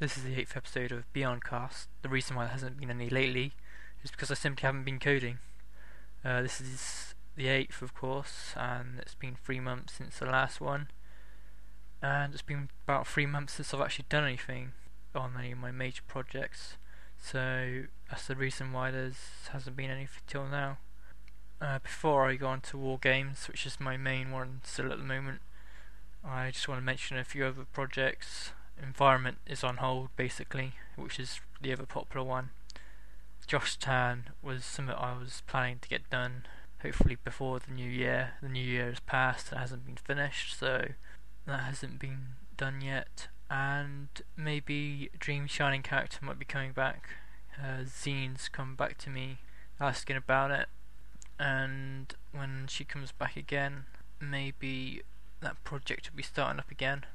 This is the eighth episode of Beyond Cast. The reason why there hasn't been any lately is because I simply haven't been coding. Uh, this is the eighth, of course, and it's been three months since the last one, and it's been about three months since I've actually done anything on any of my major projects. So that's the reason why there hasn't been anything till now. Uh, before I go on to Wargames, which is my main one still at the moment, I just want to mention a few other projects environment is on hold basically, which is the other popular one. Josh Tan was something I was planning to get done hopefully before the new year. The new year has passed and hasn't been finished, so that hasn't been done yet. And maybe Dream Shining character might be coming back. Uh, Zine's come back to me asking about it, and when she comes back again, maybe that project will be starting up again.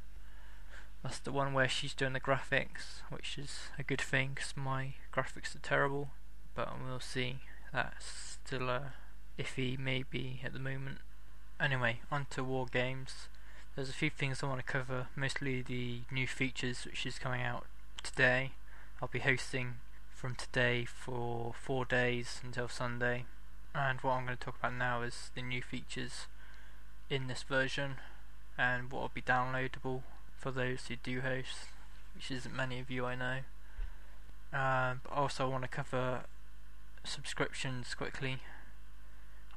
That's the one where she's doing the graphics, which is a good thing because my graphics are terrible. But we'll see. That's still a iffy maybe at the moment. Anyway, on to Wargames. There's a few things I want to cover, mostly the new features which is coming out today. I'll be hosting from today for four days until Sunday. And what I'm going to talk about now is the new features in this version and what will be downloadable for those who do host, which isn't many of you I know. Uh, but also I want to cover subscriptions quickly.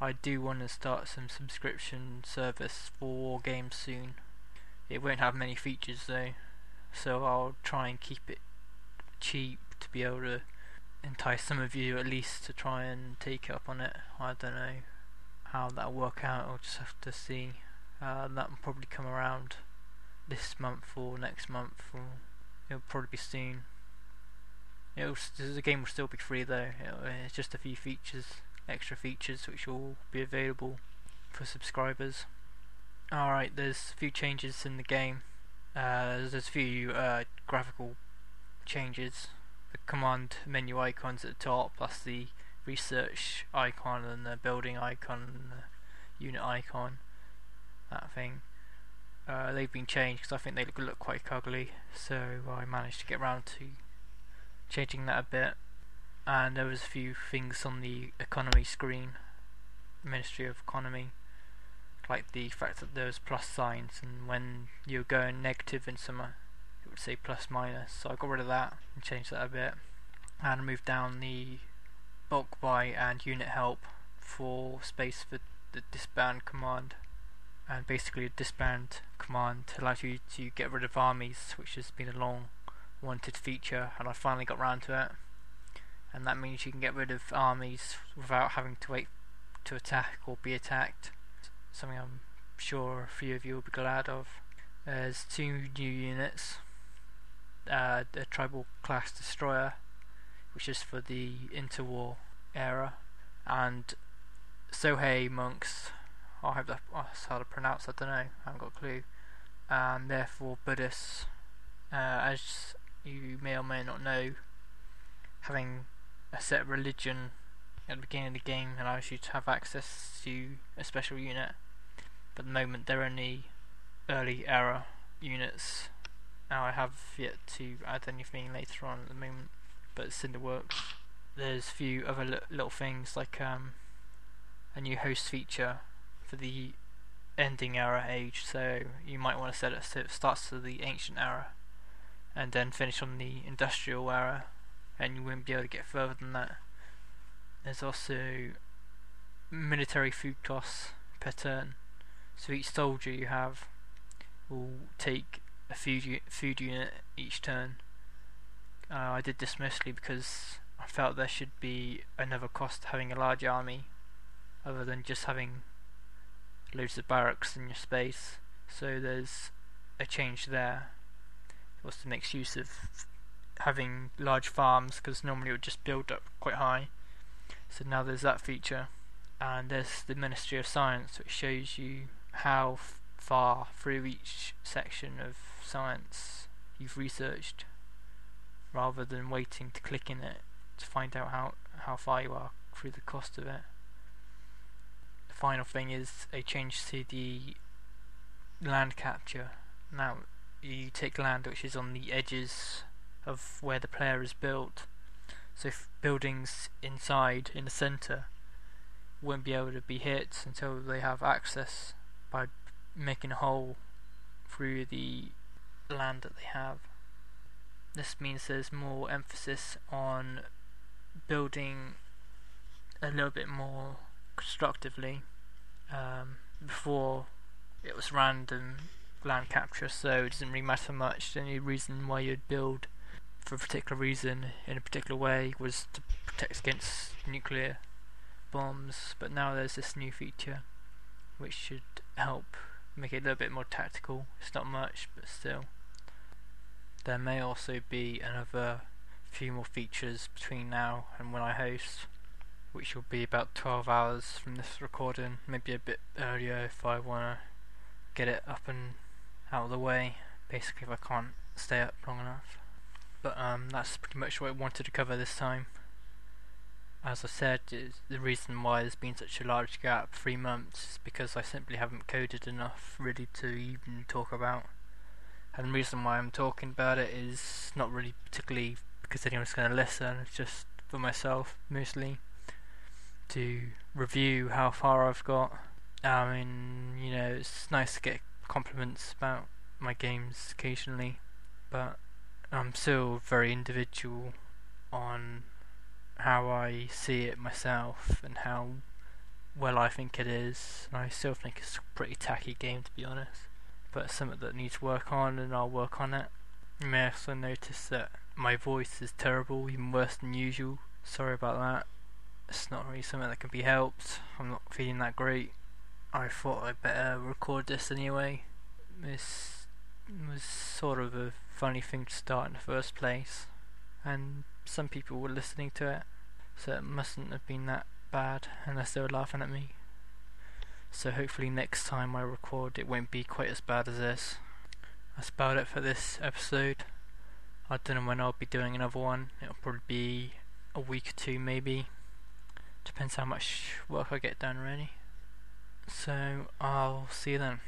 I do want to start some subscription service for games soon. It won't have many features though, so I'll try and keep it cheap to be able to entice some of you at least to try and take up on it. I don't know how that'll work out, I'll just have to see. Uh, that will probably come around this month or next month, or it'll probably be soon. It'll, the game will still be free though. It'll, it's just a few features, extra features, which will be available for subscribers. Alright, there's a few changes in the game. Uh, there's, there's a few uh, graphical changes. The command menu icons at the top, plus the research icon and the building icon and the unit icon, that thing. Uh, they've been changed because I think they look, look quite ugly, so I managed to get around to changing that a bit. And there was a few things on the economy screen, Ministry of Economy, like the fact that there was plus signs, and when you're going negative in some, it would say plus minus. So I got rid of that and changed that a bit, and moved down the bulk buy and unit help for space for the disband command and basically a disband command allows you to get rid of armies which has been a long wanted feature and I finally got round to it. And that means you can get rid of armies without having to wait to attack or be attacked. Something I'm sure a few of you will be glad of. There's two new units uh, the tribal class destroyer which is for the interwar era and Sohei monks I hope that's how to pronounce. I don't know. I haven't got a clue. And therefore, Buddhists, uh, as you may or may not know, having a set religion at the beginning of the game allows you to have access to a special unit. But at the moment, they're only early era units. Now I have yet to add anything later on at the moment, but it's in the works. There's a few other li little things like um, a new host feature for the ending era age, so you might want to set it so it starts to the ancient era and then finish on the industrial era, and you won't be able to get further than that. There's also military food costs per turn, so each soldier you have will take a food, food unit each turn. Uh, I did this mostly because I felt there should be another cost having a large army other than just having loads of barracks in your space so there's a change there. Was to make use of having large farms? Because normally it would just build up quite high. So now there's that feature. And there's the Ministry of Science which shows you how far through each section of science you've researched rather than waiting to click in it to find out how, how far you are through the cost of it final thing is a change to the land capture. Now you take land which is on the edges of where the player is built. So buildings inside in the center won't be able to be hit until they have access by making a hole through the land that they have. This means there's more emphasis on building a little bit more constructively. Um, before it was random land capture, so it doesn't really matter much. The only reason why you'd build for a particular reason in a particular way was to protect against nuclear bombs, but now there's this new feature which should help make it a little bit more tactical. It's not much, but still. There may also be another few more features between now and when I host, which will be about 12 hours from this recording, maybe a bit earlier if I want to get it up and out of the way, basically if I can't stay up long enough. But um, that's pretty much what I wanted to cover this time. As I said, the reason why there's been such a large gap, three months, is because I simply haven't coded enough really to even talk about. And the reason why I'm talking about it is not really particularly because anyone's going to listen, it's just for myself mostly to review how far I've got. I mean, you know, it's nice to get compliments about my games occasionally, but I'm still very individual on how I see it myself and how well I think it is. And I still think it's a pretty tacky game to be honest, but something that needs work on and I'll work on it. You may also notice that my voice is terrible, even worse than usual. Sorry about that. It's not really something that can be helped. I'm not feeling that great. I thought I'd better record this anyway. This was sort of a funny thing to start in the first place, and some people were listening to it, so it mustn't have been that bad unless they were laughing at me. So hopefully next time I record it won't be quite as bad as this. That's about it for this episode. I don't know when I'll be doing another one. It'll probably be a week or two maybe. Depends how much work I get done really. So I'll see you then.